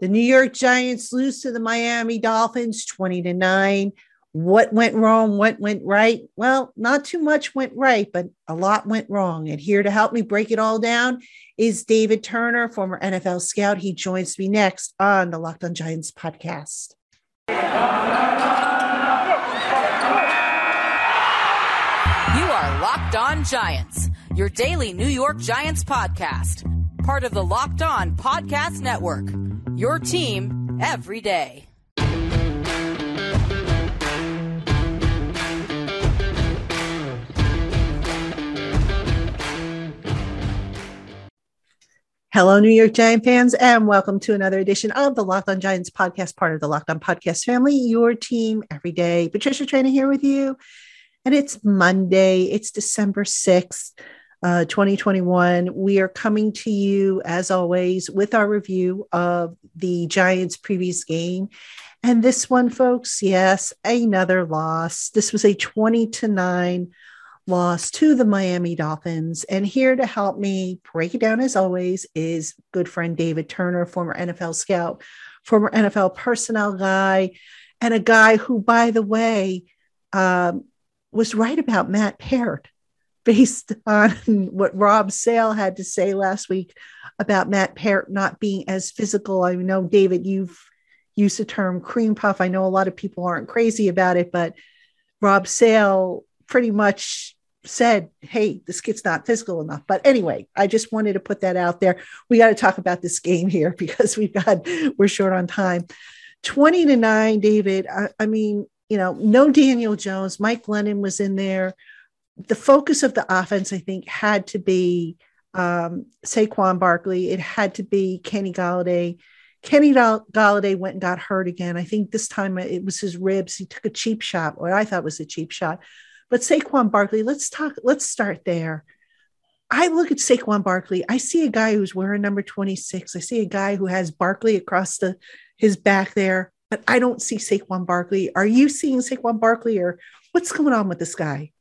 The New York Giants lose to the Miami Dolphins 20 to 9. What went wrong? What went right? Well, not too much went right, but a lot went wrong. And here to help me break it all down is David Turner, former NFL scout. He joins me next on the Locked on Giants podcast. You are Locked on Giants, your daily New York Giants podcast, part of the Locked on Podcast Network. Your team every day. Hello, New York Giant fans, and welcome to another edition of the Locked On Giants podcast, part of the Locked On Podcast family, your team every day. Patricia Traina here with you, and it's Monday. It's December 6th uh, 2021. We are coming to you, as always, with our review of the Giants' previous game. And this one, folks, yes, another loss. This was a 20 to 9 loss to the Miami Dolphins. And here to help me break it down, as always, is good friend David Turner, former NFL scout, former NFL personnel guy, and a guy who, by the way, um, was right about Matt Peart based on what Rob Sale had to say last week about Matt Peart not being as physical. I know, David, you've used the term cream puff. I know a lot of people aren't crazy about it, but Rob Sale pretty much said, Hey, this kid's not physical enough. But anyway, I just wanted to put that out there. We got to talk about this game here because we've got, we're short on time. 20 to 9, David. I, I mean, you know, no Daniel Jones. Mike Glennon was in there the focus of the offense, I think, had to be um, Saquon Barkley. It had to be Kenny Golladay. Kenny Golladay went and got hurt again. I think this time it was his ribs. He took a cheap shot, what I thought was a cheap shot. But Saquon Barkley, let's talk. Let's start there. I look at Saquon Barkley. I see a guy who's wearing number 26. I see a guy who has Barkley across the his back there, but I don't see Saquon Barkley. Are you seeing Saquon Barkley, or what's going on with this guy?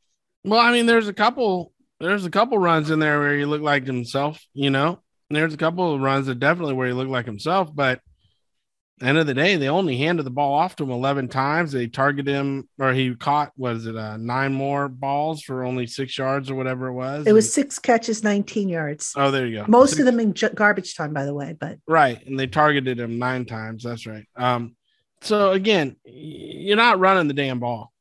Well, I mean, there's a couple there's a couple runs in there where he looked like himself, you know. And there's a couple of runs that definitely where he looked like himself, but end of the day, they only handed the ball off to him 11 times. They targeted him, or he caught, was it, uh, nine more balls for only six yards or whatever it was? It was six catches, 19 yards. Oh, there you go. Most six. of them in garbage time, by the way, but right. And they targeted him nine times. That's right. Um, so again, you're not running the damn ball.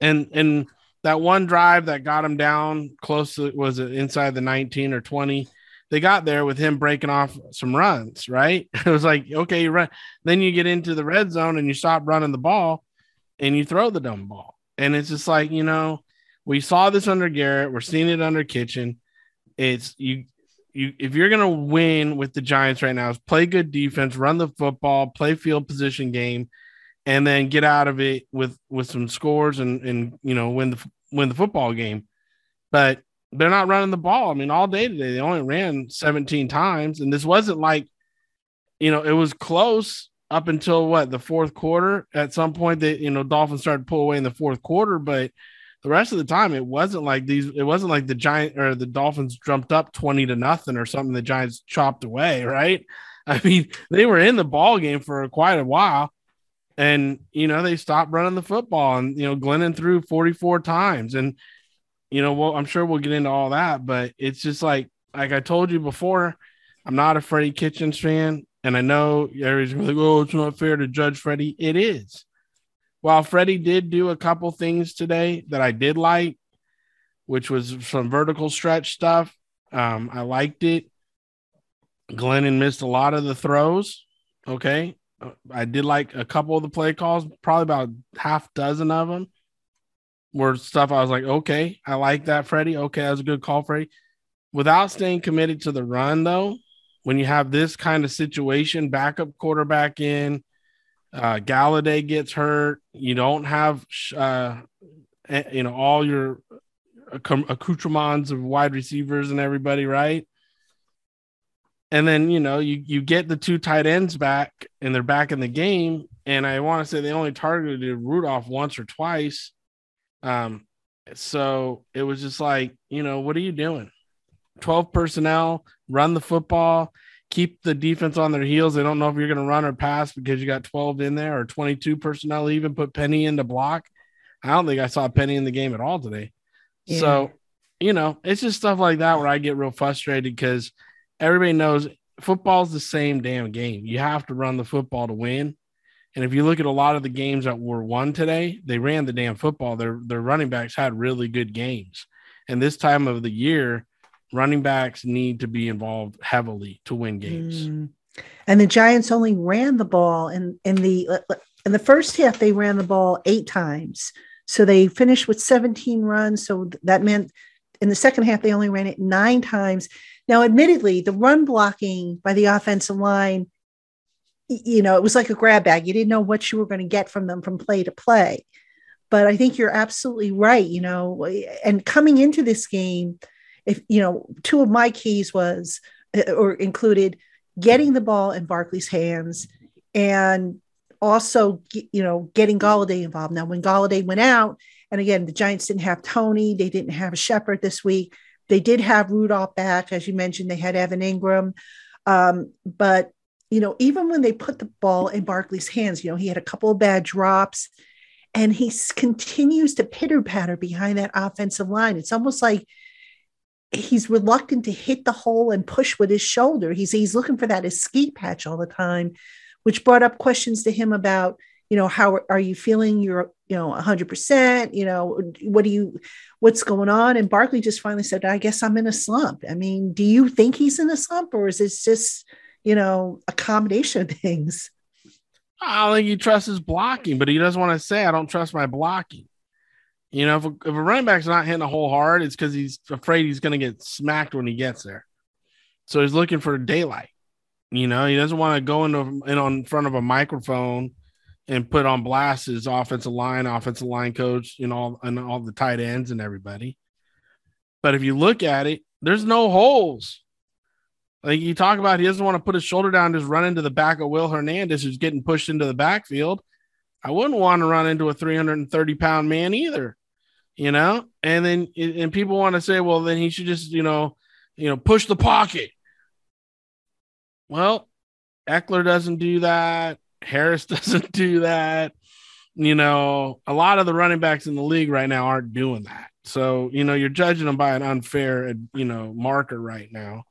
And, and, that one drive that got him down close to was it inside the 19 or 20 they got there with him breaking off some runs right? It was like okay you run then you get into the red zone and you stop running the ball and you throw the dumb ball. And it's just like you know we saw this under garrett. We're seeing it under kitchen. It's you you if you're gonna win with the giants right now is play good defense run the football play field position game and then get out of it with with some scores and and you know win the win the football game. But they're not running the ball. I mean, all day today, they only ran 17 times. And this wasn't like, you know, it was close up until what the fourth quarter. At some point, that you know, Dolphins started to pull away in the fourth quarter, but the rest of the time, it wasn't like these. It wasn't like the Giant or the Dolphins jumped up 20 to nothing or something. The Giants chopped away, right? I mean, they were in the ball game for quite a while and you know they stopped running the football and you know glennon threw 44 times. And you know well i'm sure we'll get into all that but it's just like like i told you before i'm not a freddie kitchens fan. And i know everybody's like oh it's not fair to judge freddie. It is. While freddie did do a couple things today that i did like which was some vertical stretch stuff um, i liked it. Glennon missed a lot of the throws okay I did like a couple of the play calls, probably about half dozen of them were stuff I was like, okay, I like that, Freddie. Okay, that was a good call, Freddie. Without staying committed to the run, though, when you have this kind of situation, backup quarterback in, uh, Golladay gets hurt, you don't have, uh, eh, you know, all your accoutrements of wide receivers and everybody, right? And then you know you you get the two tight ends back and they're back in the game and i want to say they only targeted rudolph once or twice um so it was just like you know what are you doing 12 personnel run the football keep the defense on their heels. They don't know if you're going to run or pass because you got 12 in there or 22 personnel. Even put Penny in to block. I don't think I saw Penny in the game at all today. Yeah. So, you know, it's just stuff like that where I get real frustrated because everybody knows football's the same damn game. You have to run the football to win. And if you look at a lot of the games that were won today, they ran the damn football. Their their running backs had really good games. And this time of the year, running backs need to be involved heavily to win games. Mm. And the Giants only ran the ball in in the in the first half they ran the ball 8 times. So they finished with 17 runs, so that meant in the second half they only ran it 9 times. Now admittedly, the run blocking by the offensive line you know, it was like a grab bag. You didn't know what you were going to get from them from play to play. But I think you're absolutely right, you know, and coming into this game, if you know, two of my keys was uh, or included getting the ball in Barkley's hands and also you know getting Golladay involved. Now when Golladay went out, and again the Giants didn't have Toney, they didn't have Shepard this week. They did have Rudolph back, as you mentioned. They had Evan Engram, um, but you know, even when they put the ball in Barkley's hands, you know, he had a couple of bad drops and he continues to pitter patter behind that offensive line. It's almost like he's reluctant to hit the hole and push with his shoulder. He's, he's looking for that escape hatch all the time, which brought up questions to him about, you know, how are you feeling? You're, you know, 100%, you know, what do you, what's going on? And Barkley just finally said, I guess I'm in a slump. I mean, do you think he's in a slump or is this just, you know, a combination of things. I think he trusts his blocking, but he doesn't want to say, I don't trust my blocking. You know, if a, if a running back's not hitting a hole hard, it's because he's afraid he's going to get smacked when he gets there. So he's looking for daylight. You know, he doesn't want to go into in on front of a microphone and put on blast his offensive line, offensive line coach, you know, and all the tight ends and everybody. But if you look at it, there's no holes. Like you talk about, he doesn't want to put his shoulder down, just run into the back of Will Hernandez, who's getting pushed into the backfield. I wouldn't want to run into a 330 pound man either, you know. And then and people want to say, well, then he should just, you know, you know, push the pocket. Well, Ekeler doesn't do that. Harris doesn't do that. You know, a lot of the running backs in the league right now aren't doing that. So, you know, you're judging them by an unfair, you know, marker right now.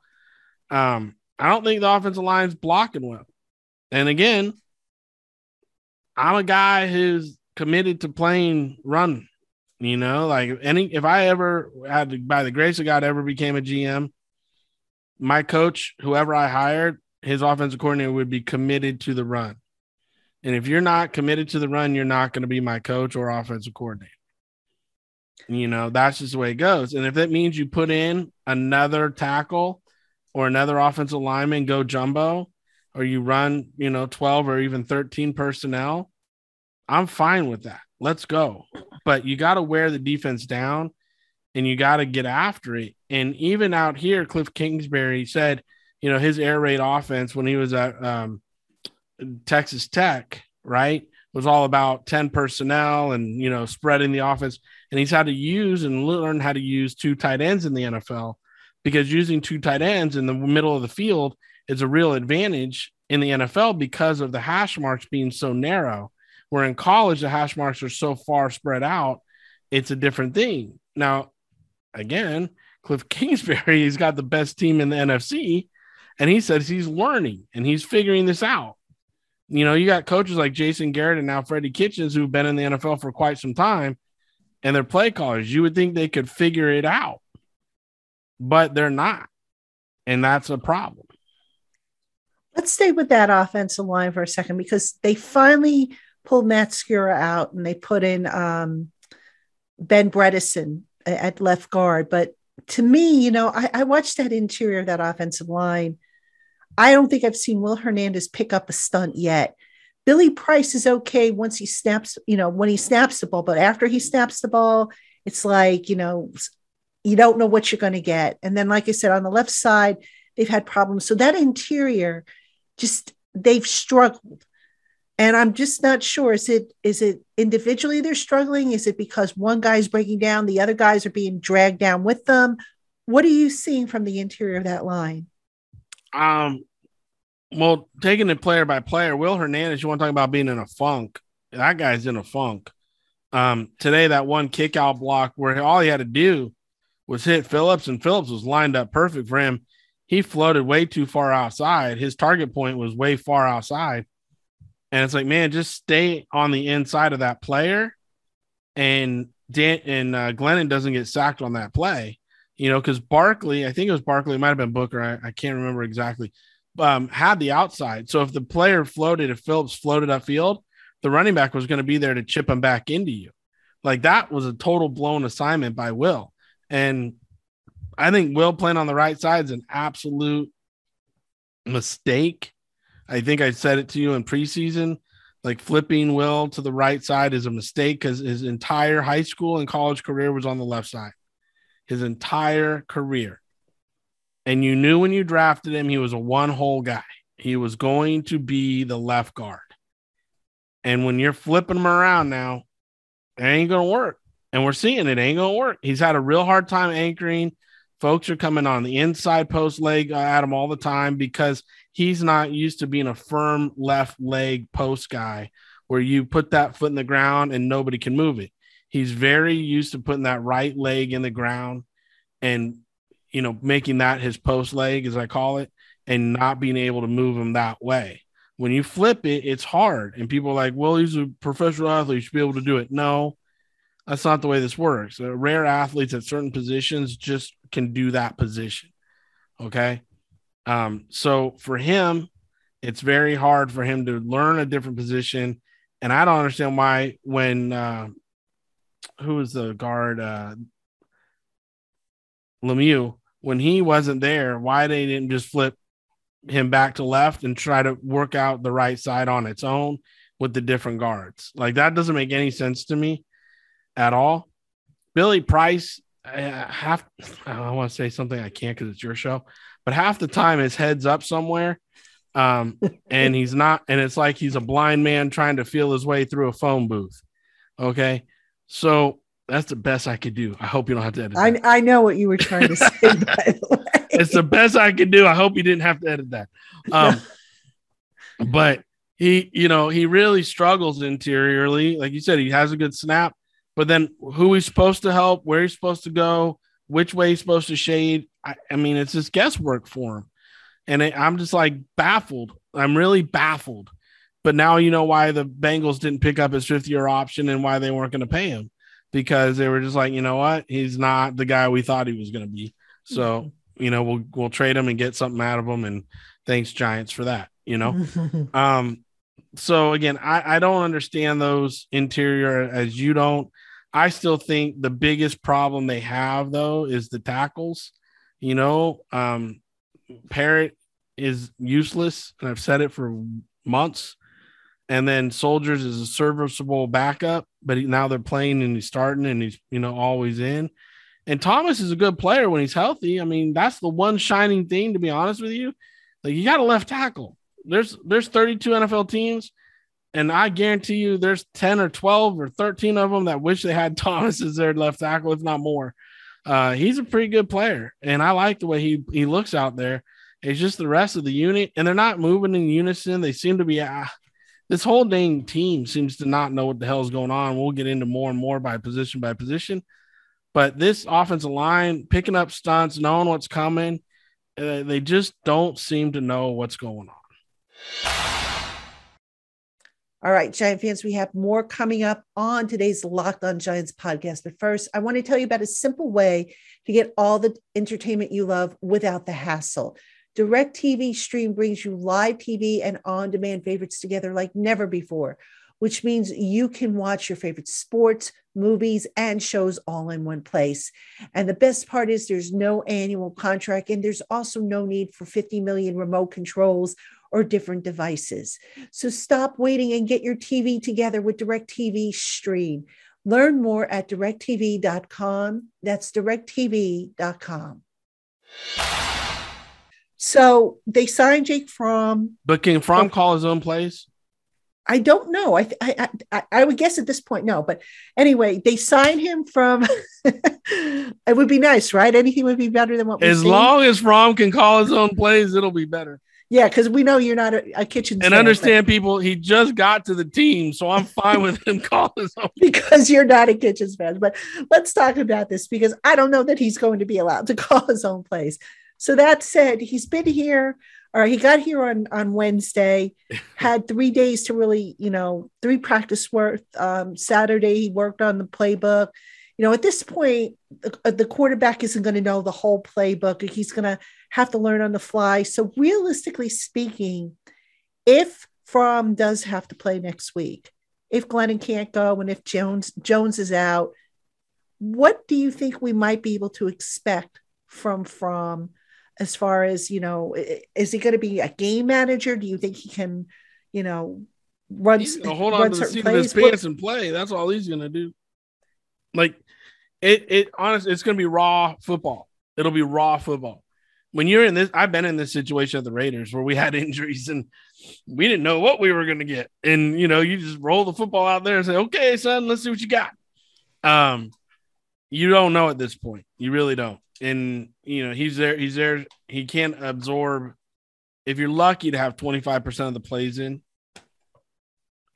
Um, I don't think the offensive line's blocking well. And again, I'm a guy who's committed to playing run. You know, like any if I ever had to, by the grace of God ever became a GM, my coach, whoever I hired, his offensive coordinator would be committed to the run. And if you're not committed to the run, you're not going to be my coach or offensive coordinator. You know, that's just the way it goes. And if that means you put in another tackle or another offensive lineman go jumbo or you run, you know, 12 or even 13 personnel, I'm fine with that. Let's go. But you got to wear the defense down and you got to get after it. And even out here, Cliff Kingsbury said, you know, his air raid offense when he was at um, Texas Tech, right, was all about 10 personnel and, you know, spreading the offense. And he's had to use and learn how to use two tight ends in the NFL because using two tight ends in the middle of the field is a real advantage in the NFL because of the hash marks being so narrow. Where in college, the hash marks are so far spread out, it's a different thing. Now, again, Cliff Kingsbury, he's got the best team in the NFC, and he says he's learning and he's figuring this out. You know, you got coaches like Jason Garrett and now Freddie Kitchens who've been in the NFL for quite some time, and they're play callers. You would think they could figure it out but they're not. And that's a problem. Let's stay with that offensive line for a second because they finally pulled Matt Skura out and they put in um, Ben Bredeson at left guard. But to me, you know, I, I watched that interior of that offensive line. I don't think I've seen Will Hernandez pick up a stunt yet. Billy Price is okay once he snaps, you know, when he snaps the ball, but after he snaps the ball, it's like, you know, you don't know what you're going to get. And then, like I said, on the left side, they've had problems. So that interior, just they've struggled. And I'm just not sure. Is it is it individually they're struggling? Is it because one guy's breaking down, the other guys are being dragged down with them? What are you seeing from the interior of that line? Um, Well, taking it player by player, Will Hernandez, you want to talk about being in a funk? That guy's in a funk. Um, today, that one kick out block where all he had to do was hit Phillips, and Phillips was lined up perfect for him. He floated way too far outside. His target point was way far outside. And it's like, man, just stay on the inside of that player. And Dan and uh, Glennon doesn't get sacked on that play, you know, because Barkley, I think it was Barkley, it might have been Booker. I, I can't remember exactly, um, had the outside. So if the player floated, if Phillips floated upfield, the running back was going to be there to chip him back into you. Like that was a total blown assignment by Will. And I think Will playing on the right side is an absolute mistake. I think I said it to you in preseason. Like flipping Will to the right side is a mistake because his entire high school and college career was on the left side. His entire career. And you knew when you drafted him, he was a one hole guy. He was going to be the left guard. And when you're flipping him around now, it ain't going to work. And we're seeing it ain't going to work. He's had a real hard time anchoring. Folks are coming on the inside post leg uh, at him all the time because he's not used to being a firm left leg post guy where you put that foot in the ground and nobody can move it. He's very used to putting that right leg in the ground and, you know, making that his post leg, as I call it, and not being able to move him that way. When you flip it, it's hard. And people are like, well, he's a professional athlete. You should be able to do it. No, that's not the way this works. Uh, rare athletes at certain positions just can do that position. Okay. Um, so for him, it's very hard for him to learn a different position. And I don't understand why when uh, who was the guard uh, Lemieux when he wasn't there, why they didn't just flip him back to left and try to work out the right side on its own with the different guards. Like that doesn't make any sense to me at all. Billy Price, I have I want to say something I can't because it's your show, but half the time his head's up somewhere. Um, and he's not, and it's like he's a blind man trying to feel his way through a phone booth. Okay. So that's the best I could do. I hope you don't have to edit. I, I know what you were trying to say, by the. It's the best I could do. I hope you didn't have to edit that. Um, but he, you know, he really struggles interiorly. Like you said, he has a good snap, but then who he's supposed to help, where he's supposed to go, which way he's supposed to shade. I, I mean, it's just guesswork for him. And it, I'm just like baffled. I'm really baffled. But now you know why the Bengals didn't pick up his fifth year option and why they weren't going to pay him because they were just like, you know what? He's not the guy we thought he was going to be. So, mm-hmm. you know, we'll, we'll trade him and get something out of him. And thanks, Giants, for that, you know? um, so again, I, I don't understand those interior as you don't. I still think the biggest problem they have though is the tackles. You know, um, Parrott is useless, and I've said it for months. And then Soldiers is a serviceable backup, but he, now they're playing and he's starting and he's you know always in. And Thomas is a good player when he's healthy. I mean, that's the one shining thing, to be honest with you. Like you got a left tackle. There's there's 32 NFL teams and I guarantee you there's 10 or 12 or 13 of them that wish they had Thomas as their left tackle, if not more. Uh, he's a pretty good player, and I like the way he he looks out there. It's just the rest of the unit, and they're not moving in unison. They seem to be. Uh, this whole dang team seems to not know what the hell is going on. We'll get into more and more by position by position, but this offensive line picking up stunts, knowing what's coming, uh, they just don't seem to know what's going on. All right, Giant fans, we have more coming up on today's Locked on Giants podcast. But first, I want to tell you about a simple way to get all the entertainment you love without the hassle. DirecTV Stream brings you live TV and on demand favorites together like never before, which means you can watch your favorite sports, movies, and shows all in one place. And the best part is there's no annual contract, and there's also no need for 50 million remote controls or different devices. So stop waiting and get your TV together with DirecTV Stream. Learn more at directv.com. That's directv.com. So they signed Jake Fromm. But can Fromm call his own plays? I don't know. I, I I I would guess at this point no, but anyway, they signed him from. it would be nice, right? Anything would be better than what. As long as Fromm can call his own plays, it'll be better Yeah, because we know you're not a, a kitchen and understand people. He just got to the team, so I'm fine with him calling his own. because you're not a kitchens fan. But let's talk about this because I don't know that he's going to be allowed to call his own plays. So that said, he's been here or he got here on on Wednesday, had three days to really, you know, three practice worth. Um, Saturday he worked on the playbook. You know, at this point, the, the quarterback isn't going to know the whole playbook. He's going to have to learn on the fly. So realistically speaking, if Fromm does have to play next week, if Glennon can't go, and if Jones Jones is out, what do you think we might be able to expect from Fromm? As far as you know is he going to be a game manager? Do you think he can you know run hold on to the seat of his pants and play. That's all he's going to do. Like it it honestly it's going to be raw football. It'll be raw football. When you're in this i've been in this situation at the raiders where we had injuries and we didn't know what we were going to get. And you know you just roll the football out there and say okay son let's see what you got. Um you don't know at this point. You really don't and you know he's there he's there he can't absorb if you're lucky to have 25% of the plays in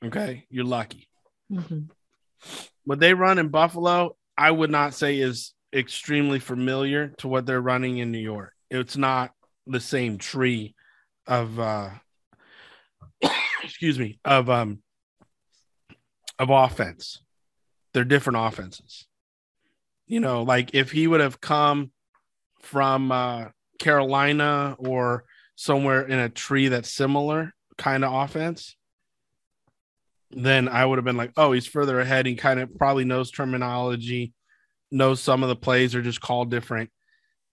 okay you're lucky. Mm-hmm. what they run in buffalo i would not say is extremely familiar to what they're running in new york. It's not the same tree of uh excuse me of um of offense. They're different offenses you know, like if he would have come from uh, Carolina or somewhere in a tree that's similar kind of offense, then I would have been like, oh, he's further ahead. He kind of probably knows terminology, knows some of the plays are just called different.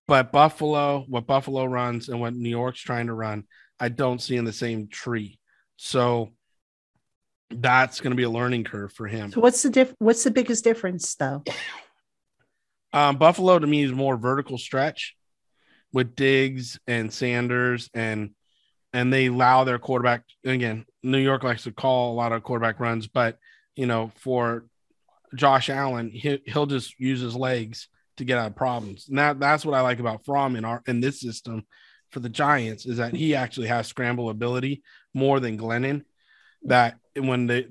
But Buffalo, what Buffalo runs and what New York's trying to run, I don't see in the same tree. So that's going to be a learning curve for him. So what's the diff- what's the biggest difference though? Um, Buffalo to me is more vertical stretch with Diggs and Sanders and and they allow their quarterback again. New York likes to call a lot of quarterback runs, but you know, for Josh Allen, he, he'll just use his legs to get out of problems. And that, that's what I like about Fromm in our in this system for the Giants is that he actually has scramble ability more than Glennon. That when the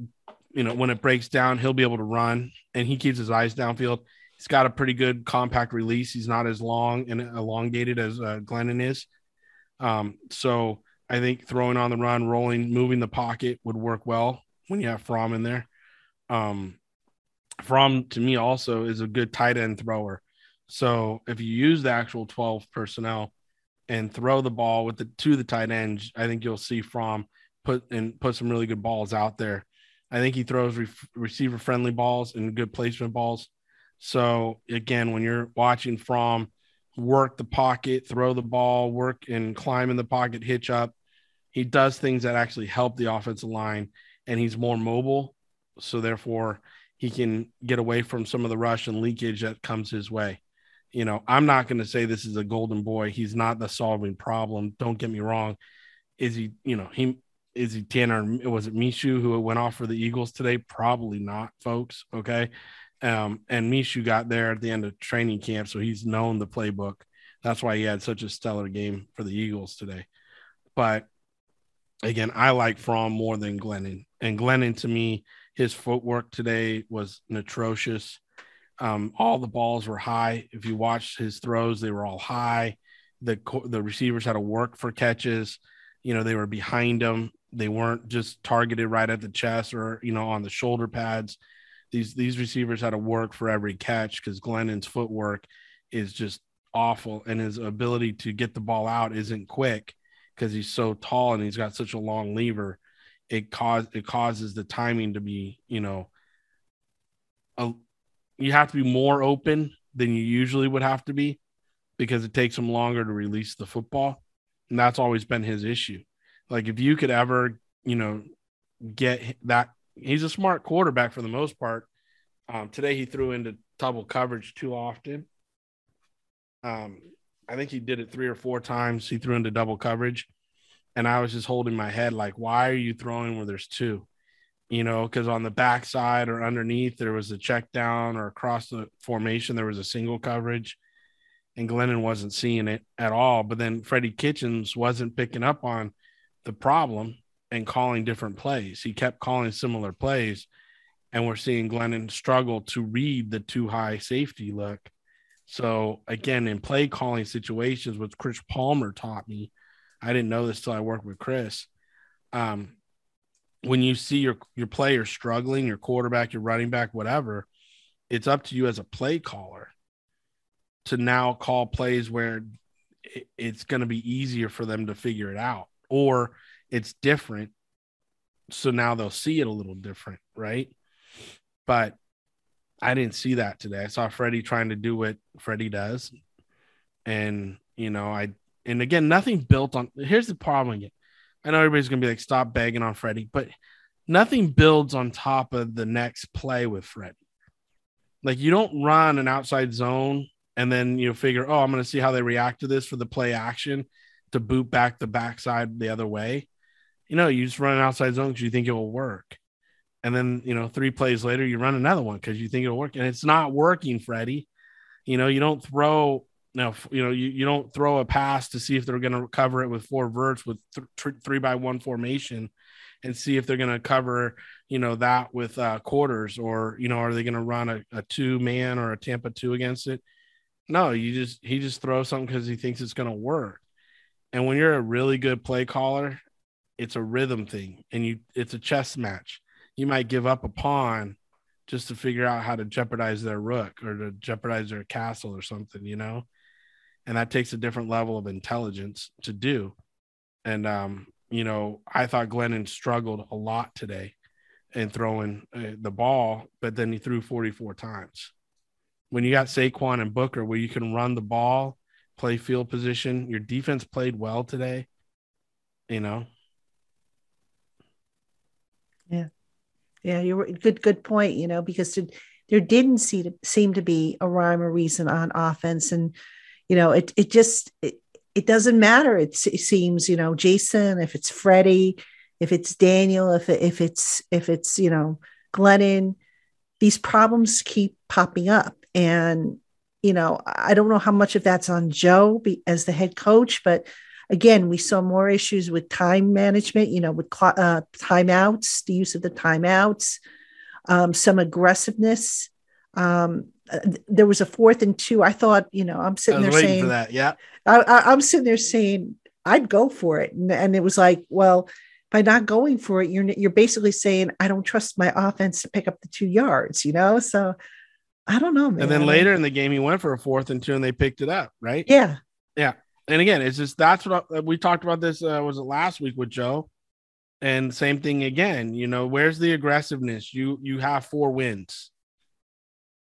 you know when it breaks down, he'll be able to run and he keeps his eyes downfield. He's got a pretty good compact release. He's not as long and elongated as uh, Glennon is. Um, so I think throwing on the run, rolling, moving the pocket would work well when you have Fromm in there. Um, Fromm to me also is a good tight end thrower. So if you use the actual 12 personnel and throw the ball with the to the tight end, I think you'll see Fromm put and put some really good balls out there. I think he throws re- receiver friendly balls and good placement balls. So again, when you're watching Fromm work the pocket, throw the ball, work and climb in the pocket, hitch up, he does things that actually help the offensive line and he's more mobile. So therefore he can get away from some of the rush and leakage that comes his way. You know, I'm not going to say this is a golden boy. He's not the solving problem. Don't get me wrong. Is he, you know, he is he Tanner? Was it Minshew who went off for the Eagles today? Probably not, folks. Okay. Um, and Minshew got there at the end of training camp, so he's known the playbook. That's why he had such a stellar game for the Eagles today. But again, I like Fromm more than Glennon. And Glennon, to me, his footwork today was atrocious. Um, all the balls were high. If you watched his throws, they were all high. The the receivers had to work for catches. You know, they were behind them. They weren't just targeted right at the chest or you know on the shoulder pads these these receivers had to work for every catch because Glennon's footwork is just awful, and his ability to get the ball out isn't quick because he's so tall and he's got such a long lever. It cause it causes the timing to be, you know, a, you have to be more open than you usually would have to be because it takes him longer to release the football. And that's always been his issue. Like if you could ever, you know, get that he's a smart quarterback for the most part. Um, today he threw into double coverage too often. Um, I think he did it three or four times. He threw into double coverage, and I was just holding my head like, why are you throwing where there's two? You know, because on the backside or underneath there was a check down, or across the formation there was a single coverage, and Glennon wasn't seeing it at all. But then Freddie Kitchens wasn't picking up on the problem and calling different plays. He kept calling similar plays, and we're seeing Glennon struggle to read the too high safety look. So again, in play calling situations, which Chris Palmer taught me, I didn't know this till I worked with Chris. Um, when you see your your player struggling, your quarterback, your running back, whatever, it's up to you as a play caller to now call plays where it's going to be easier for them to figure it out or it's different. So now they'll see it a little different right? But i didn't see that today. I saw freddie trying to do what freddie does. And you know i and again nothing built on here's the problem again. I know everybody's gonna be like stop begging on freddie but nothing builds on top of the next play with freddie. Like you don't run an outside zone and then you figure, oh, I'm going to see how they react to this for the play action to boot back the backside the other way. You know, you just run an outside zone because you think it will work. And then, you know, three plays later, you run another one because you think it'll work. And it's not working, Freddie. You know, you don't throw, now, you know, you, you don't throw a pass to see if they're going to cover it with four verts with th- three by one formation and see if they're going to cover, you know, that with uh, quarters or, you know, are they going to run a, a two man or a Tampa two against it? No, you just he just throws something because he thinks it's going to work. And when you're a really good play caller, it's a rhythm thing, and you it's a chess match. You might give up a pawn just to figure out how to jeopardize their rook or to jeopardize their castle or something, you know. And that takes a different level of intelligence to do. And um, you know, I thought Glennon struggled a lot today in throwing uh, the ball, but then he threw 44 times when you got Saquon and Booker, where you can run the ball, play field position, your defense played well today. You know. Yeah, yeah, you're good. Good point. You know, because there didn't seem to, seem to be a rhyme or reason on offense, and you know, it it just it, it doesn't matter. It, it seems you know, Jason, if it's Freddie, if it's Daniel, if it, if it's if it's you know Glennon, these problems keep popping up and, you know, I don't know how much of that's on Joe as the head coach, but again, we saw more issues with time management, you know, with uh, timeouts, the use of the timeouts, um, some aggressiveness. Um, uh, there was a fourth and two. I thought, you know, I'm sitting there saying for that. Yeah. I, am sitting there saying I'd go for it. And, and, it was like, well, by not going for it, you're, you're basically saying, I don't trust my offense to pick up the two yards, you know? So I don't know, man. And then later in the game, he went for a fourth and two, and they picked it up, right? Yeah, yeah. And again, it's just that's what I, we talked about. This uh, was it last week with Joe, and same thing again. You know, where's the aggressiveness? You you have four wins.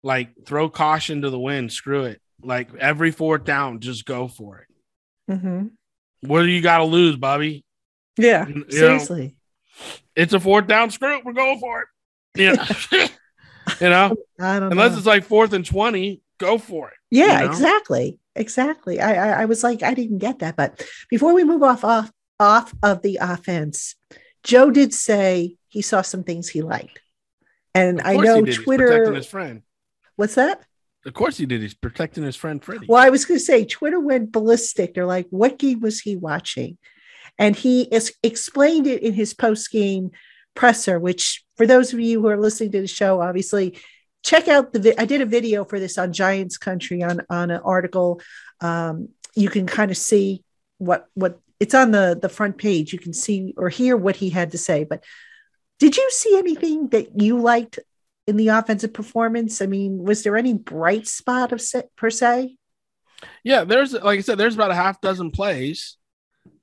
Like throw caution to the wind. Screw it. Like every fourth down, just go for it. Mm-hmm. What do you got to lose, Bobby? Yeah, you seriously. Know, it's a fourth down. Screw it. We're going for it. Yeah. You know, I don't unless know. it's like fourth and twenty, go for it. Yeah, you know? exactly, exactly. I, I I was like, I didn't get that. But before we move off off off of the offense, Joe did say he saw some things he liked, and I know Twitter protecting his friend. What's that? Of course he did. He's protecting his friend Freddie. Well, I was going to say Twitter went ballistic. They're like, "What game was he watching?" And he is, explained it in his post game presser, which for those of you who are listening to the show, obviously check out the. Vi- I did a video for this on Giants Country on on an article. Um, you can kind of see what what it's on the the front page. You can see or hear what he had to say. But did you see anything that you liked in the offensive performance? I mean, was there any bright spot of se- per se? Yeah, there's like I said, there's about a half dozen plays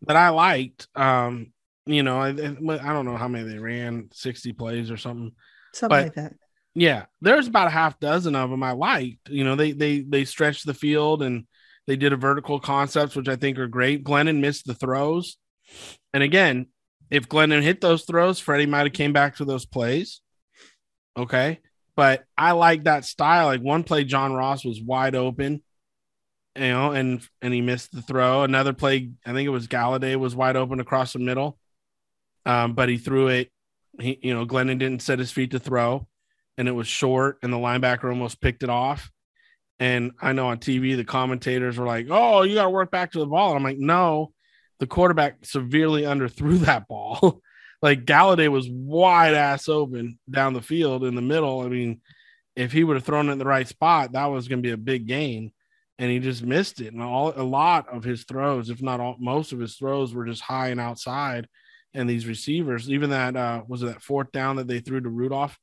that I liked. Um, you know, I, I don't know how many they ran, 60 plays or something. Something but, like that. Yeah, there's about a half dozen of them I liked. You know, they they they stretched the field and they did a vertical concepts, which I think are great. Glennon missed the throws. And again, if Glennon hit those throws, Freddie might have came back to those plays. Okay. But I like that style. Like one play, John Ross was wide open, you know, and and he missed the throw. Another play, I think it was Golladay was wide open across the middle um, but he threw it. He, you know, Glennon didn't set his feet to throw, and it was short, and the linebacker almost picked it off. And I know on TV the commentators were like, "Oh, you got to work back to the ball." And I'm like, "No, the quarterback severely underthrew that ball. like Golladay was wide ass open down the field in the middle. I mean, if he would have thrown it in the right spot, that was going to be a big gain. And he just missed it. And all a lot of his throws, if not all, most of his throws, were just high and outside. And these receivers, even that uh, was that fourth down that they threw to Rudolph.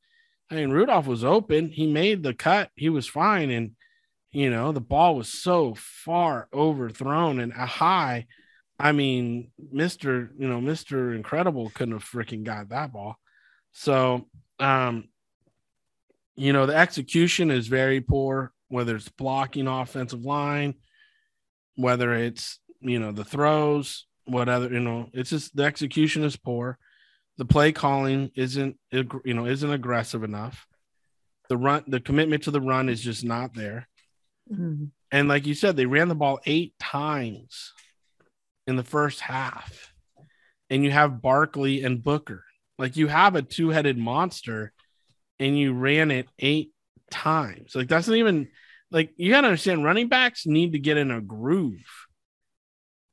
I mean, Rudolph was open. He made the cut. He was fine. And you know, the ball was so far overthrown and a high. I mean, Mr. You know, Mr. Incredible couldn't have freaking got that ball. So, um, you know, the execution is very poor, whether it's blocking offensive line, whether it's, you know, the throws, whatever, you know, it's just the execution is poor. The play calling isn't, you know, isn't aggressive enough. The run, the commitment to the run is just not there. Mm-hmm. And like you said, they ran the ball eight times in the first half. And you have Barkley and Booker. Like you have a two headed monster and you ran it eight times. Like that's not even like you got to understand running backs need to get in a groove.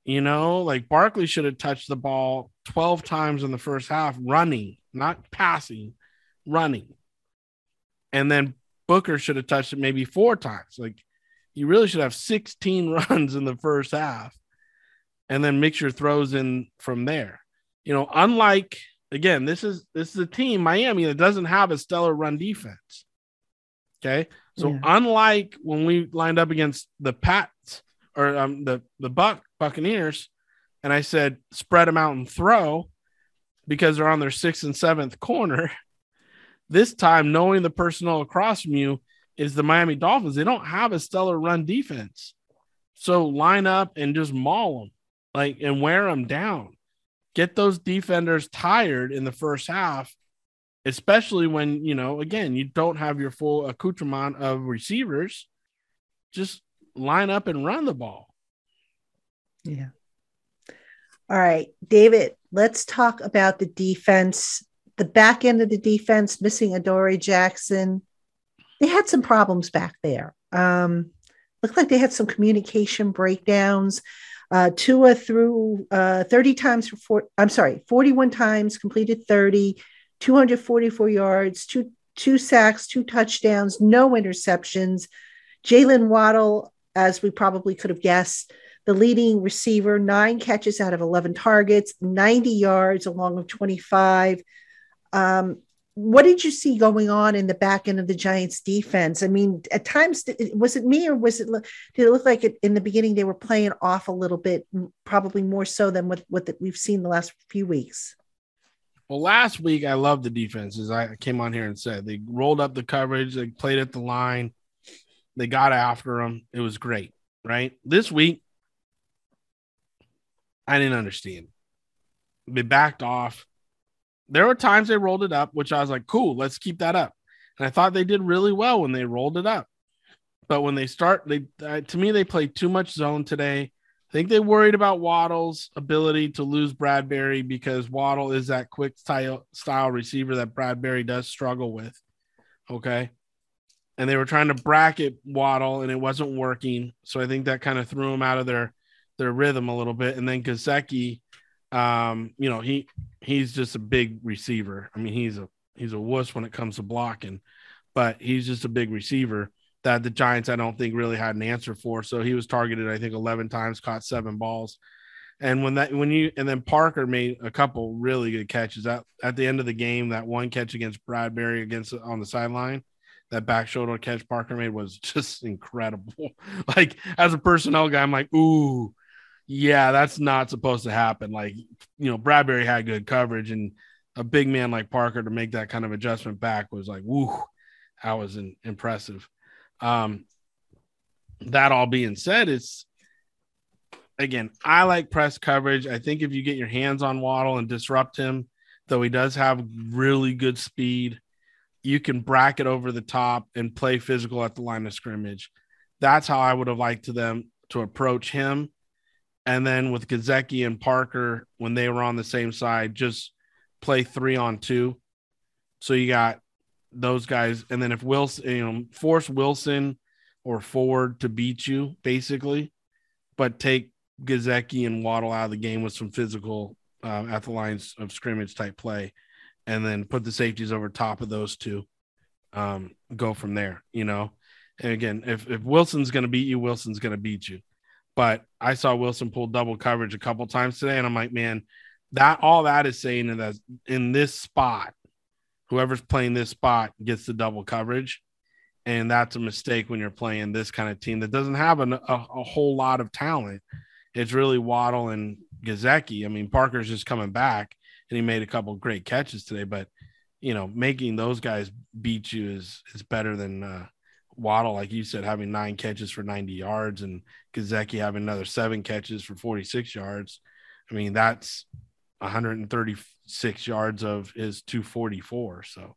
You know, like Barkley should have touched the ball 12 times in the first half running, not passing, running. And then Booker should have touched it maybe four times. Like you really should have 16 runs in the first half and then mix your throws in from there. You know, unlike again, this is this is a team Miami that doesn't have a stellar run defense. Okay, so yeah. unlike when we lined up against the Pats or um, the the Buck Buccaneers, and I said spread them out and throw because they're on their sixth and seventh corner. This time, knowing the personnel across from you is the Miami Dolphins. They don't have a stellar run defense, so line up and just maul them, like and wear them down get those defenders tired in the first half, especially when, you know, again, you don't have your full accoutrement of receivers. Just line up and run the ball. Yeah. All right, David, let's talk about the defense. The back end of the defense, missing Adoree Jackson. They had some problems back there. Um, looked like they had some communication breakdowns. Uh, Tua threw uh, 30 times for four, I'm sorry, 41 times, completed 30, 244 yards, two, two sacks, two touchdowns, no interceptions. Jaylen Waddle, as we probably could have guessed, the leading receiver, nine catches out of 11 targets, 90 yards along with 25. Um, what did you see going on in the back end of the Giants defense? I mean, at times, was it me or was it, did it look like it, in the beginning they were playing off a little bit, probably more so than what, what the, we've seen the last few weeks? Well, last week I loved the defense, as I came on here and said they rolled up the coverage, they played at the line, they got after them. It was great, right? This week, I didn't understand. They backed off there were times they rolled it up, which I was like, cool, let's keep that up. And I thought they did really well when they rolled it up. But when they start, they uh, to me they played too much zone today. I think they worried about Waddle's ability to lose Bradberry because Waddle is that quick style style receiver that Bradberry does struggle with. Okay. And they were trying to bracket Waddle and it wasn't working. So I think that kind of threw them out of their their rhythm a little bit. And then Gesicki um, you know, he he's just a big receiver. I mean, he's a he's a wuss when it comes to blocking, but he's just a big receiver that the Giants I don't think really had an answer for. So he was targeted, I think, 11 times, caught seven balls. And when that when you and then Parker made a couple really good catches at, at the end of the game, that one catch against Bradberry against on the sideline, that back shoulder catch Parker made was just incredible. like as a personnel guy, I'm like, ooh, yeah, that's not supposed to happen. Like, you know, Bradberry had good coverage, and a big man like Parker to make that kind of adjustment back was like, woo, that was an, impressive. Um, that all being said, it's again, I like press coverage. I think if you get your hands on Waddle and disrupt him, though he does have really good speed, you can bracket over the top and play physical at the line of scrimmage. That's how I would have liked to them to approach him and then with Gesicki and Parker when they were on the same side, just play three on two. So you got those guys, and then if Wilson, you know, force Wilson or Ford to beat you basically, but take Gesicki and Waddle out of the game with some physical uh, at the lines of scrimmage type play, and then put the safeties over top of those two. Um, go from there, you know. And again, if, if Wilson's going to beat you, Wilson's going to beat you. But I saw Wilson pull double coverage a couple times today, and I'm like, man, that all that is saying is that in this spot, whoever's playing this spot gets the double coverage. And that's a mistake when you're playing this kind of team that doesn't have an, a, a whole lot of talent. It's really Waddle and Gesicki. I mean, Parker's just coming back and he made a couple great catches today, but you know, making those guys beat you is is better than uh, Waddle, like you said, having nine catches for 90 yards and Gesicki having another seven catches for 46 yards. I mean, that's 136 yards of his 244. So.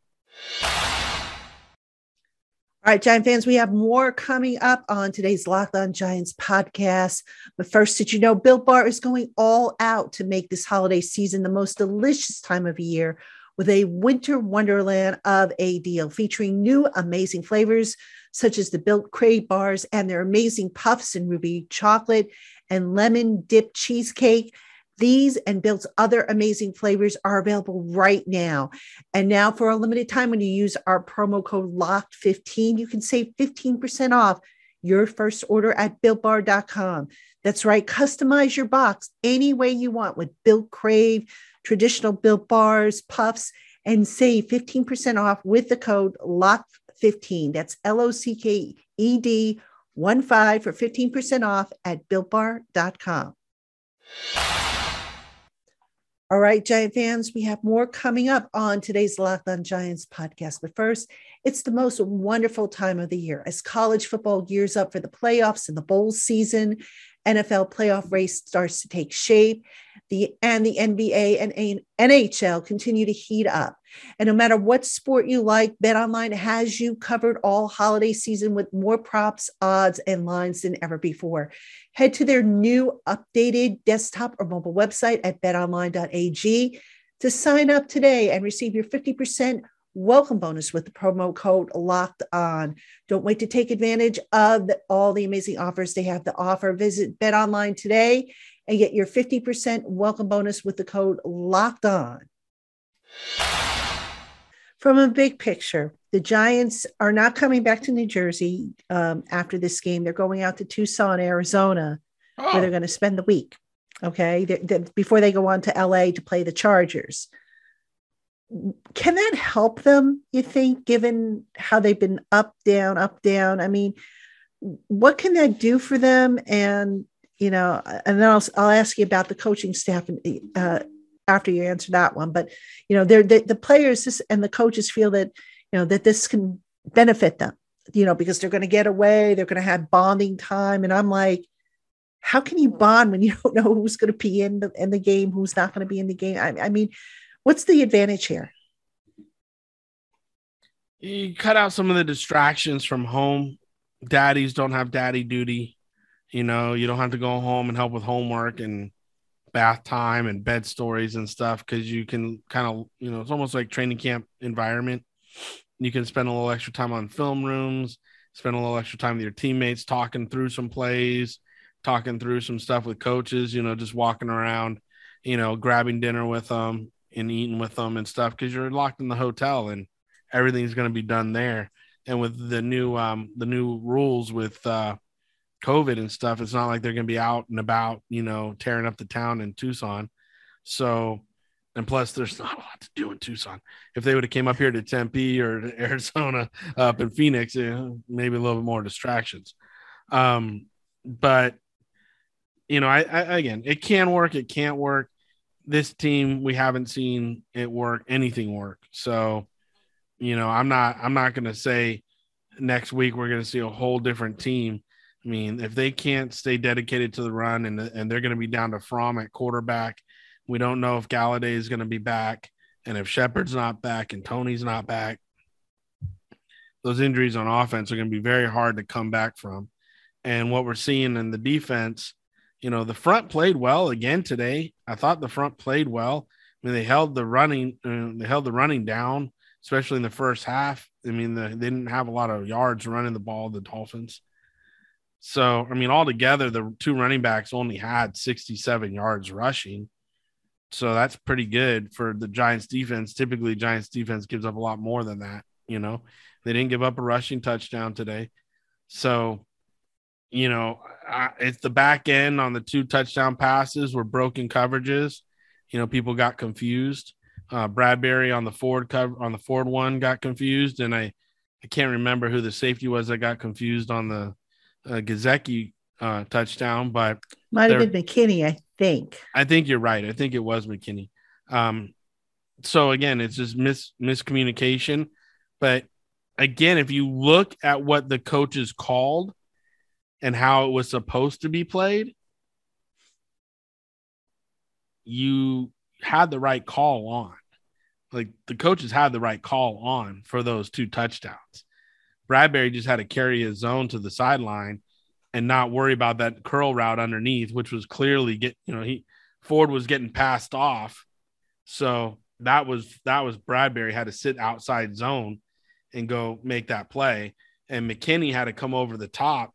All right, Giant fans, we have more coming up on today's Locked On Giants podcast. But first, did you know Built Bar is going all out to make this holiday season the most delicious time of year with a winter wonderland of a deal featuring new amazing flavors such as the Built Crave bars and their amazing puffs and ruby chocolate and lemon dip cheesecake. These and Built's other amazing flavors are available right now. And now, for a limited time, when you use our promo code LOCKED15, you can save 15% off your first order at builtbar.com. That's right, customize your box any way you want with Built Crave, traditional Built bars, puffs, and save 15% off with the code LOCK15. That's L O C K E D 1 5 for 15% off at builtbar.com. All right, Giant fans, we have more coming up on today's Locked on Giants podcast. But first, it's the most wonderful time of the year as college football gears up for the playoffs and the bowl season. NFL playoff race starts to take shape. The and the NBA and NHL continue to heat up. And no matter what sport you like, BetOnline has you covered all holiday season with more props, odds, and lines than ever before. Head to their new updated desktop or mobile website at betonline.ag to sign up today and receive your 50% welcome bonus with the promo code locked on. Don't wait to take advantage of the, all the amazing offers they have to offer. Visit Bet Online today and get your 50% welcome bonus with the code locked on. From a big picture, the Giants are not coming back to New Jersey um, after this game. They're going out to Tucson, Arizona, oh. where they're going to spend the week. Okay. They're, they're, before they go on to LA to play the Chargers can that help them you think given how they've been up down up down? I mean what can that do for them? And you know and then i'll, I'll ask you about the coaching staff uh, after you answer that one but you know they're the, the players and the coaches feel that you know that this can benefit them you know because they're going to get away they're going to have bonding time and i'm like how can you bond when you don't know who's going to be in the in the game who's not going to be in the game? I, I mean What's the advantage here? You cut out some of the distractions from home. Daddies don't have daddy duty. You know, you don't have to go home and help with homework and bath time and bed stories and stuff because you can kind of, you know, it's almost like training camp environment. You can spend a little extra time on film rooms, spend a little extra time with your teammates talking through some plays, talking through some stuff with coaches, you know, just walking around, you know, grabbing dinner with them, and eating with them and stuff because you're locked in the hotel and everything's going to be done there. And with the new um the new rules with uh COVID and stuff, it's not like they're going to be out and about, you know, tearing up the town in Tucson. So, and plus, there's not a lot to do in Tucson. If they would have came up here to Tempe or to Arizona, up in Phoenix, eh, maybe a little bit more distractions. Um, but you know, I, I again, it can work, it can't work this team we haven't seen it work anything work. So, you know, I'm not I'm not going to say next week we're going to see a whole different team. I mean, if they can't stay dedicated to the run and and they're going to be down to Fromm at quarterback, we don't know if Golladay is going to be back and if Shepard's not back and Toney's not back. Those injuries on offense are going to be very hard to come back from. And what we're seeing in the defense you know, the front played well again today. I thought the front played well. I mean, they held the running, uh, they held the running down, especially in the first half. I mean, the, they didn't have a lot of yards running the ball, the Dolphins. So, I mean, altogether, the two running backs only had 67 yards rushing. So that's pretty good for the Giants defense. Typically, Giants defense gives up a lot more than that. You know, they didn't give up a rushing touchdown today. So, you know, I, it's the back end on the two touchdown passes were broken coverages. You know, people got confused. Uh, Bradberry on the Ford cover on the Ford one got confused, and I I can't remember who the safety was that got confused on the uh, Gesicki uh, touchdown, but might have been McKinney, I think. I think you're right. I think it was McKinney. Um, so again, it's just mis miscommunication. But again, if you look at what the coaches called and how it was supposed to be played, you had the right call on. Like the coaches had the right call on for those two touchdowns. Bradberry just had to carry his zone to the sideline and not worry about that curl route underneath, which was clearly get you know he Ford was getting passed off, so that was that was Bradberry had to sit outside zone and go make that play, and McKinney had to come over the top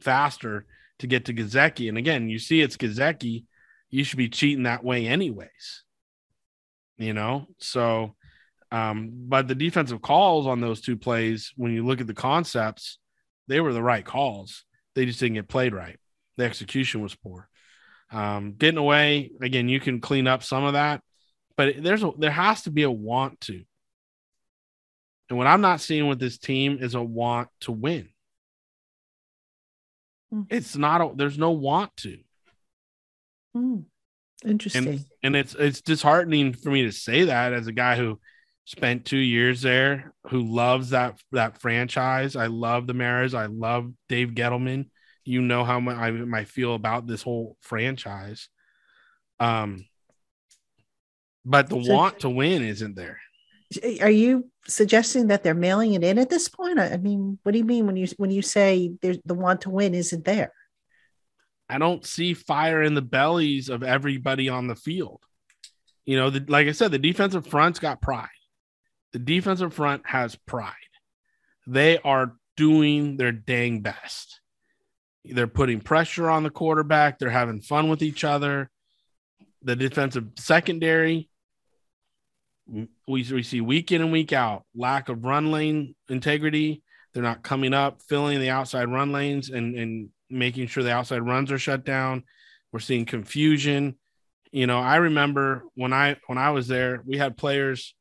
faster to get to Gesicki. And again, you see it's Gesicki, you should be cheating that way anyways. You know, so um, but the defensive calls on those two plays, when you look at the concepts, they were the right calls. They just didn't get played right. The execution was poor. Um, getting away again, you can clean up some of that, but there's a there has to be a want to. And what I'm not seeing with this team is a want to win. Mm. It's not a, there's no want to. Mm. Interesting. And, and it's it's disheartening for me to say that as a guy who spent two years there, who loves that that franchise. I love the Maras. I love Dave Gettleman. You know how much I, I feel about this whole franchise. Um, but the want to win isn't there. Are you suggesting that they're mailing it in at this point? I mean, what do you mean when you when you say the want to win isn't there? I don't see fire in the bellies of everybody on the field. You know, the, like I said, the defensive front's got pride. The defensive front has pride. They are doing their dang best. They're putting pressure on the quarterback. They're having fun with each other. The defensive secondary, we, we see week in and week out lack of run lane integrity. They're not coming up, filling the outside run lanes and, and making sure the outside runs are shut down. We're seeing confusion. You know, I remember when I when I was there, we had players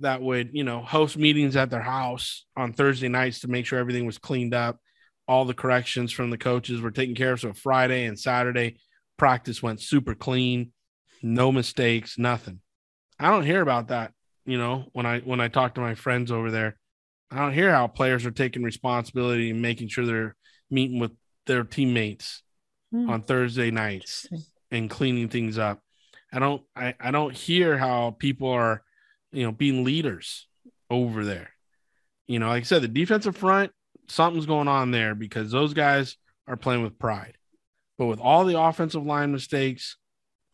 that would, you know, host meetings at their house on Thursday nights to make sure everything was cleaned up. All the corrections from the coaches were taken care of. So Friday and Saturday practice went super clean, no mistakes, nothing. I don't hear about that, you know, when I when I talk to my friends over there. I don't hear how players are taking responsibility and making sure they're meeting with their teammates mm. on Thursday nights and cleaning things up. I don't I, I don't hear how people are you know, being leaders over there. You know, like I said, the defensive front, something's going on there because those guys are playing with pride. But with all the offensive line mistakes,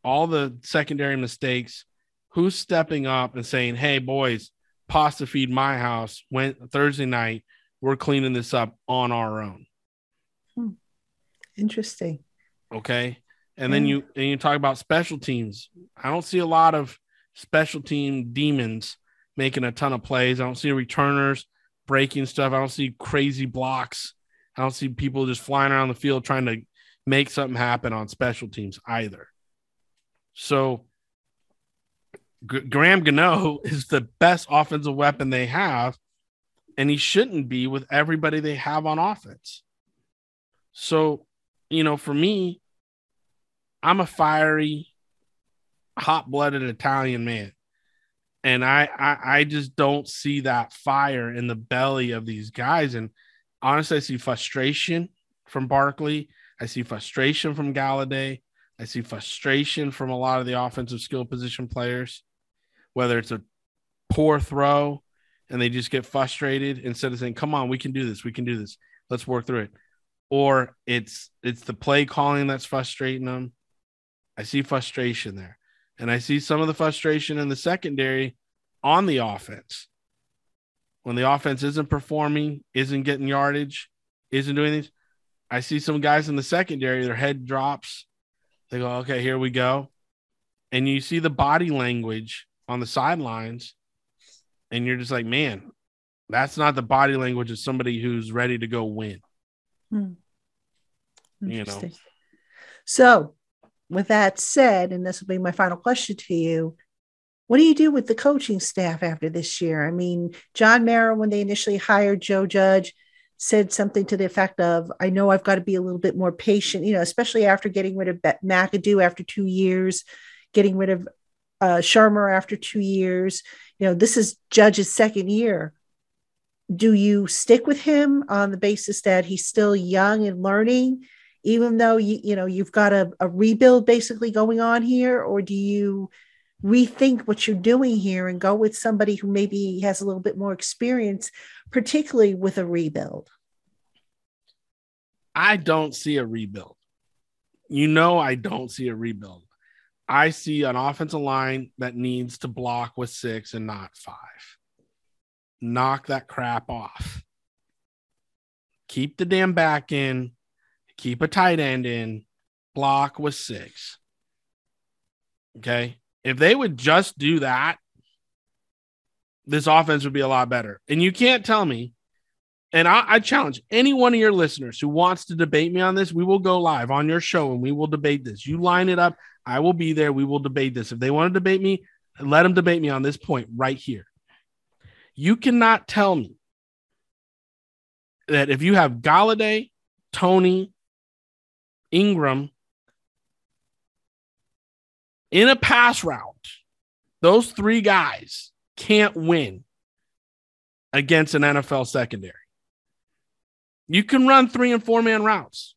all the secondary mistakes, who's stepping up and saying, "Hey, boys, pasta feed my house." Went Thursday night, we're cleaning this up on our own. Hmm. Interesting. Okay, and then you and you talk about special teams. I don't see a lot of special team demons making a ton of plays. I don't see returners breaking stuff. I don't see crazy blocks. I don't see people just flying around the field trying to make something happen on special teams either. So G- Graham Gano is the best offensive weapon they have, and he shouldn't be with everybody they have on offense. So, you know, for me, I'm a fiery, hot blooded Italian man. And I, I I just don't see that fire in the belly of these guys. And honestly, I see frustration from Barkley. I see frustration from Golladay. I see frustration from a lot of the offensive skill position players, whether it's a poor throw and they just get frustrated instead of saying, Come on, we can do this, we can do this. Let's work through it. Or it's it's the play calling that's frustrating them. I see frustration there. And I see some of the frustration in the secondary on the offense. When the offense isn't performing, isn't getting yardage, isn't doing these, I see some guys in the secondary, their head drops. They go, okay, here we go. And you see the body language on the sidelines, and you're just like, man, that's not the body language of somebody who's ready to go win. Hmm. You know. So, with that said, and this will be my final question to you, what do you do with the coaching staff after this year? I mean, John Mara, when they initially hired Joe Judge, said something to the effect of, I know I've got to be a little bit more patient, you know, especially after getting rid of McAdoo after two years, getting rid of uh, Shurmur after two years. You know, this is Judge's second year. Do you stick with him on the basis that he's still young and learning, even though you you know you've got a, a rebuild basically going on here, or do you rethink what you're doing here and go with somebody who maybe has a little bit more experience, particularly with a rebuild? I don't see a rebuild. You know, I don't see a rebuild. I see an offensive line that needs to block with six and not five. Knock that crap off. Keep the damn back in, keep a tight end in, block with six. Okay. If they would just do that, this offense would be a lot better. And you can't tell me, and I, I, challenge any one of your listeners who wants to debate me on this. We will go live on your show and we will debate this. You line it up. I will be there. We will debate this. If they want to debate me, let them debate me on this point right here. You cannot tell me that if you have Golladay, Toney, Engram in a pass route, those three guys can't win against an NFL secondary. You can run three and four man routes.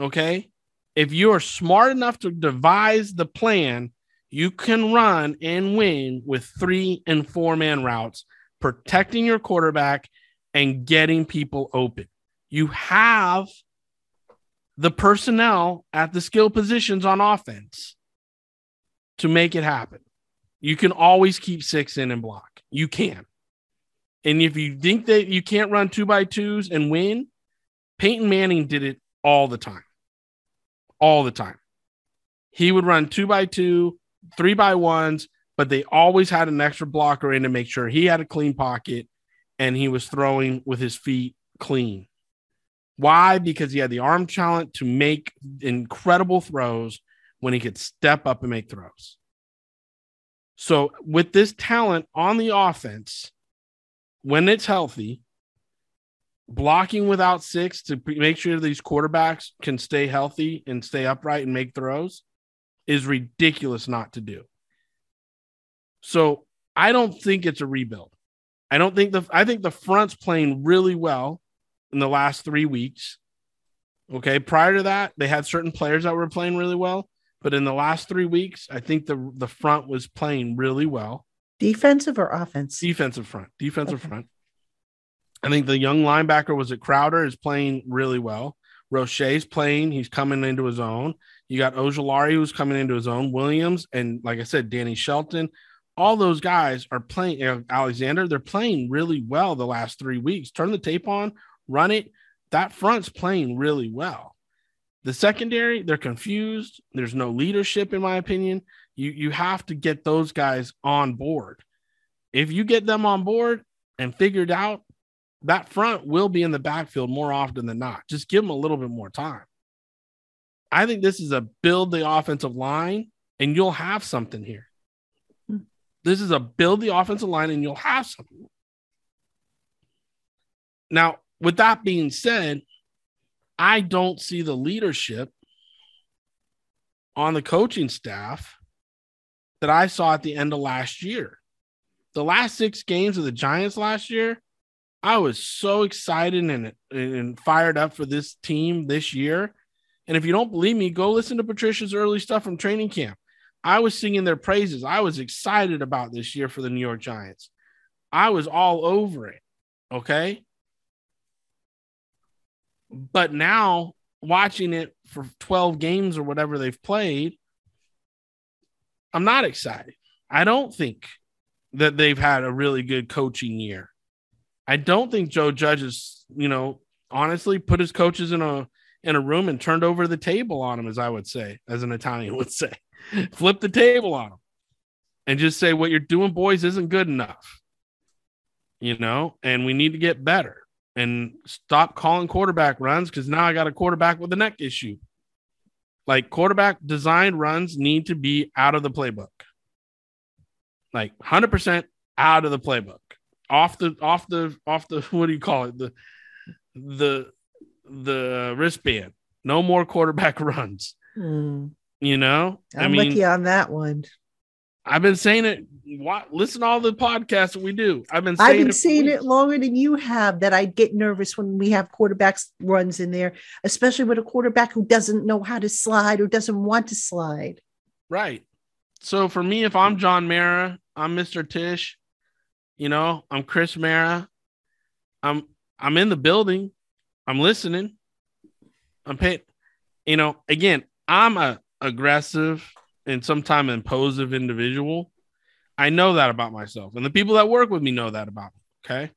Okay. If you are smart enough to devise the plan, you can run and win with three and four man routes, protecting your quarterback and getting people open. You have the personnel at the skill positions on offense to make it happen. You can always keep six in and block. You can. And if you think that you can't run two by twos and win, Peyton Manning did it all the time. All the time. He would run two by two, three by ones, but they always had an extra blocker in to make sure he had a clean pocket and he was throwing with his feet clean. Why? Because he had the arm talent to make incredible throws when he could step up and make throws. So, with this talent on the offense, when it's healthy, blocking without six to make sure these quarterbacks can stay healthy and stay upright and make throws is ridiculous not to do. So, I don't think it's a rebuild. I don't think the I think the front's playing really well in the last 3 weeks. Okay, prior to that, they had certain players that were playing really well. But in the last three weeks, I think the the front was playing really well. Defensive or offense? Defensive front. Defensive okay. front. I think the young linebacker was it Crowder is playing really well. Roche's playing. He's coming into his own. You got Ojulari who's coming into his own. Williams and like I said, Danny Shelton. All those guys are playing. Alexander, they're playing really well the last three weeks. Turn the tape on, run it. That front's playing really well. The secondary, they're confused. There's no leadership, in my opinion. You you have to get those guys on board. If you get them on board and figured out, that front will be in the backfield more often than not. Just give them a little bit more time. I think this is a build the offensive line, and you'll have something here. Hmm. This is a build the offensive line, and you'll have something. Now, with that being said, I don't see the leadership on the coaching staff that I saw at the end of last year. The last six games of the Giants last year, I was so excited and, and fired up for this team this year. And if you don't believe me, go listen to Patricia's early stuff from training camp. I was singing their praises. I was excited about this year for the New York Giants. I was all over it. Okay. But now watching it for 12 games or whatever they've played, I'm not excited. I don't think that they've had a really good coaching year. I don't think Joe Judge is, you know, honestly put his coaches in a in a room and turned over the table on him, as I would say, as an Italian would say, flip the table on him and just say, what you're doing, boys, isn't good enough. You know, and we need to get better and stop calling quarterback runs because now I got a quarterback with a neck issue. Like quarterback designed runs need to be out of the playbook. Like 100% out of the playbook. Off the off the off the what do you call it? The the the wristband. No more quarterback runs. Hmm. You know? I'm I mean, with you on that one. I've been saying it. What, listen to all the podcasts that we do. I've been saying I've been it saying it longer than you have that I get nervous when we have quarterbacks runs in there, especially with a quarterback who doesn't know how to slide or doesn't want to slide. Right. So for me, if I'm John Mara, I'm Mr. Tisch. You know, I'm Chris Mara. I'm I'm in the building. I'm listening. I'm paying. You know, again, I'm a aggressive and sometimes impulsive individual. I know that about myself, and the people that work with me know that about me. Okay.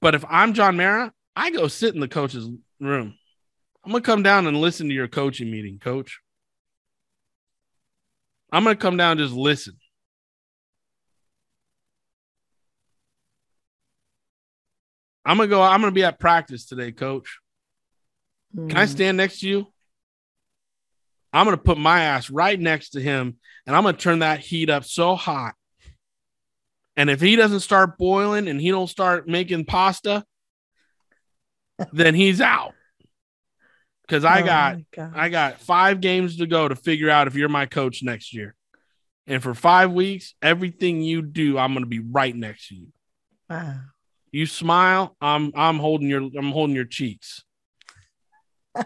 But if I'm John Mara, I go sit in the coach's room. I'm gonna come down and listen to your coaching meeting, coach. I'm gonna come down and just listen. I'm gonna go. I'm gonna be at practice today, coach. Can I Hmm. stand next to you? I'm gonna put my ass right next to him, and I'm gonna turn that heat up so hot. And if he doesn't start boiling and he don't start making pasta, then he's out. Because I Oh got. I got five games to go to figure out if you're my coach next year. And for five weeks, everything you do, I'm gonna be right next to you. wow. You smile, I'm I'm holding your I'm holding your cheeks.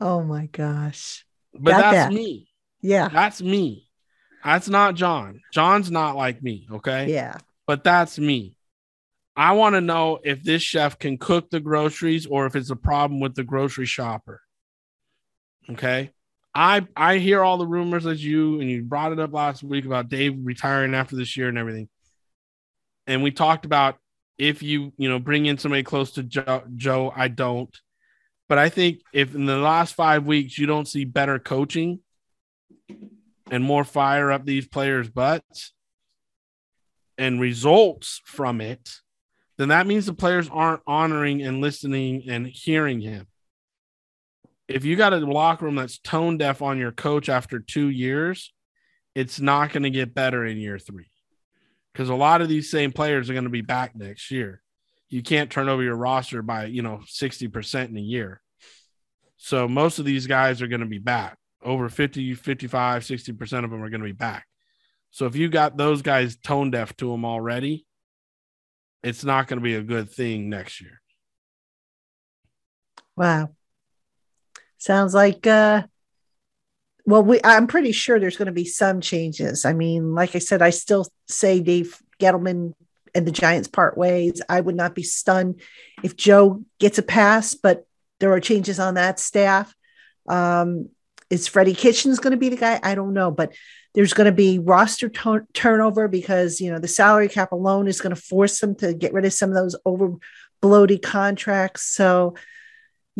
Oh my gosh. But Got that's that. me. Yeah. That's me. That's not John. John's not like me, okay? Yeah. But that's me. I want to know if this chef can cook the groceries or if it's a problem with the grocery shopper. Okay? I I hear all the rumors as you and you brought it up last week about Dave retiring after this year and everything. And we talked about if you, you know, bring in somebody close to Joe, Joe I don't. But I think if in the last 5 weeks you don't see better coaching and more fire up these players' butts and results from it, then that means the players aren't honoring and listening and hearing him. If you got a locker room that's tone deaf on your coach after two years, it's not going to get better in year three because a lot of these same players are going to be back next year. You can't turn over your roster by, you know, 60% in a year. So most of these guys are going to be back. Over 50, 55, 60% of them are going to be back. So if you got those guys tone deaf to them already, it's not going to be a good thing next year. Wow. Sounds like uh well we I'm pretty sure there's going to be some changes. I mean, like I said, I still say Dave Gettleman and the Giants part ways. I would not be stunned if Joe gets a pass, but there are changes on that staff. Um is Freddie Kitchens going to be the guy? I don't know, but there's going to be roster turnover because you know the salary cap alone is going to force them to get rid of some of those over bloated contracts. So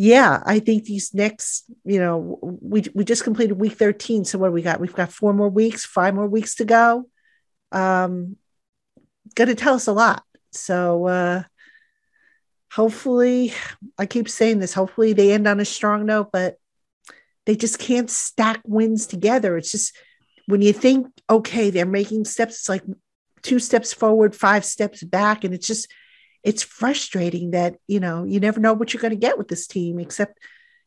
yeah, I think these next, you know, we we just completed week 13. So what we got? We've got four more weeks, five more weeks to go. Um gonna tell us a lot. So uh hopefully I keep saying this, hopefully they end on a strong note, but they just can't stack wins together. It's just when you think, okay, they're making steps, it's like two steps forward, five steps back, and it's just it's frustrating that you know you never know what you're going to get with this team except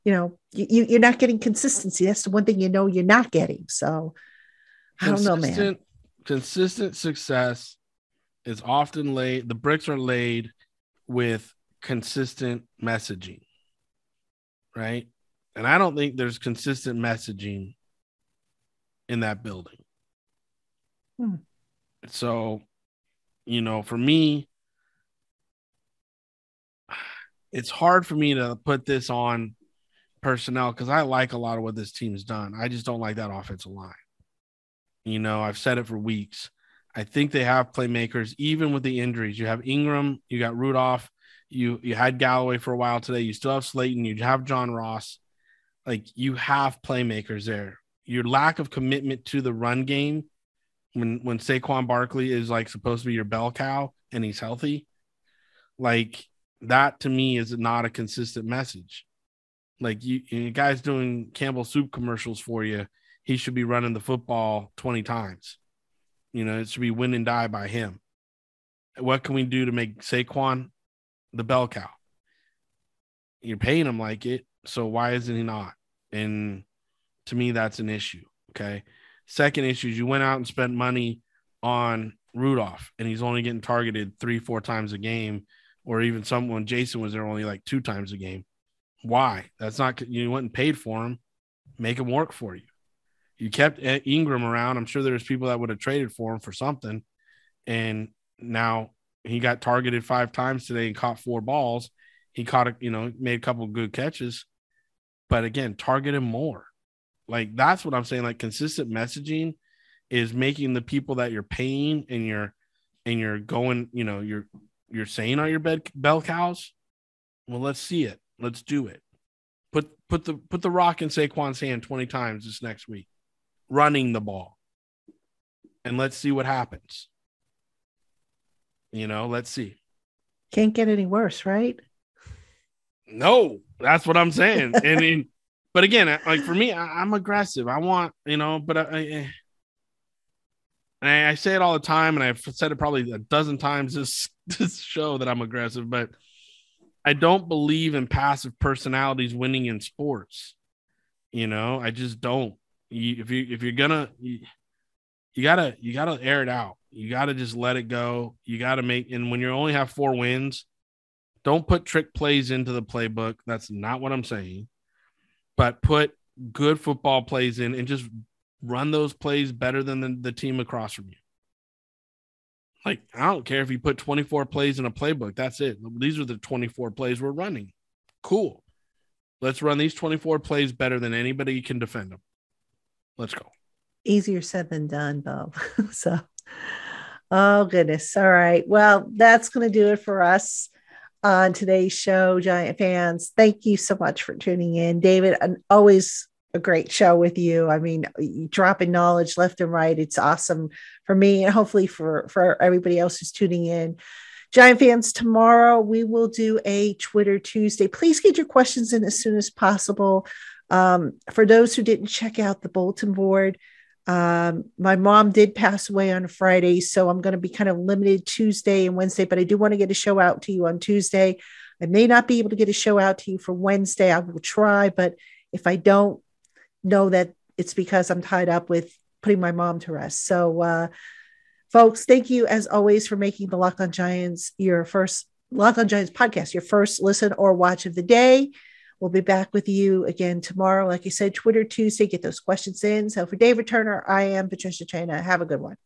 you know you, you're not getting consistency that's the one thing you know you're not getting so i don't know man Consistent- Consistent success is often laid, the bricks are laid with consistent messaging, right? And I don't think there's consistent messaging in that building. Hmm. So, you know, for me, it's hard for me to put this on personnel because I like a lot of what this team's done. I just don't like that offensive line. You know, I've said it for weeks. I think they have playmakers, even with the injuries. You have Engram, you got Rudolph, You you had Galloway for a while today. You still have Slayton. You have John Ross. Like you have playmakers there. Your lack of commitment to the run game when when Saquon Barkley is like supposed to be your bell cow and he's healthy, like that to me is not a consistent message. Like you, you guys doing Campbell soup commercials for you, he should be running the football 20 times. You know, it should be win and die by him. What can we do to make Saquon the bell cow? You're paying him like it, so why isn't he not? And to me, that's an issue. Okay. Second issue is you went out and spent money on Rudolph, and he's only getting targeted three, four times a game, or even someone Jason was there only like two times a game. Why? That's not you went and paid for him. Make him work for you. You kept Engram around. I'm sure there's people that would have traded for him for something, and now he got targeted five times today and caught four balls. He caught a, you know, made a couple good catches, but again, target him more. Like that's what I'm saying. Like consistent messaging is making the people that you're paying and you're and you're going, you know, you're you're saying are your bed bell cows. Well, let's see it. Let's do it. Put put the put the rock in Saquon's hand 20 times this next week, running the ball. And let's see what happens. You know, let's see. Can't get any worse, right? No, that's what I'm saying. and in, but again, like for me, I, am aggressive. I want, you know, but I, I, I say it all the time, and I've said it probably a dozen times this this show that I'm aggressive, but I don't believe in passive personalities winning in sports. You know, I just don't. You, if you if you're gonna, you, you gotta you gotta air it out. You gotta just let it go. You gotta make. And when you only have four wins, don't put trick plays into the playbook. That's not what I'm saying but put good football plays in and just run those plays better than the, the team across from you. Like, I don't care if you put 24 plays in a playbook. That's it. These are the 24 plays we're running. Cool. Let's run these 24 plays better than anybody can defend them. Let's go. Easier said than done, Bob. so, oh, goodness. All right. Well, that's going to do it for us on today's show, Giant fans. Thank you so much for tuning in. David, always a great show with you. I mean, dropping knowledge left and right. It's awesome for me and hopefully for, for everybody else who's tuning in. Giant fans, tomorrow we will do a Twitter Tuesday. Please get your questions in as soon as possible. Um, for those who didn't check out the bulletin board, um, my mom did pass away on Friday, so I'm going to be kind of limited Tuesday and Wednesday, but I do want to get a show out to you on Tuesday. I may not be able to get a show out to you for Wednesday. I will try, but if I don't, know that it's because I'm tied up with putting my mom to rest. So, uh, folks, thank you as always for making the Lock On Giants your first Lock On Giants podcast, your first listen or watch of the day. We'll be back with you again tomorrow. Like you said, Twitter Tuesday, get those questions in. So for David Turner, I am Patricia Traina. Have a good one.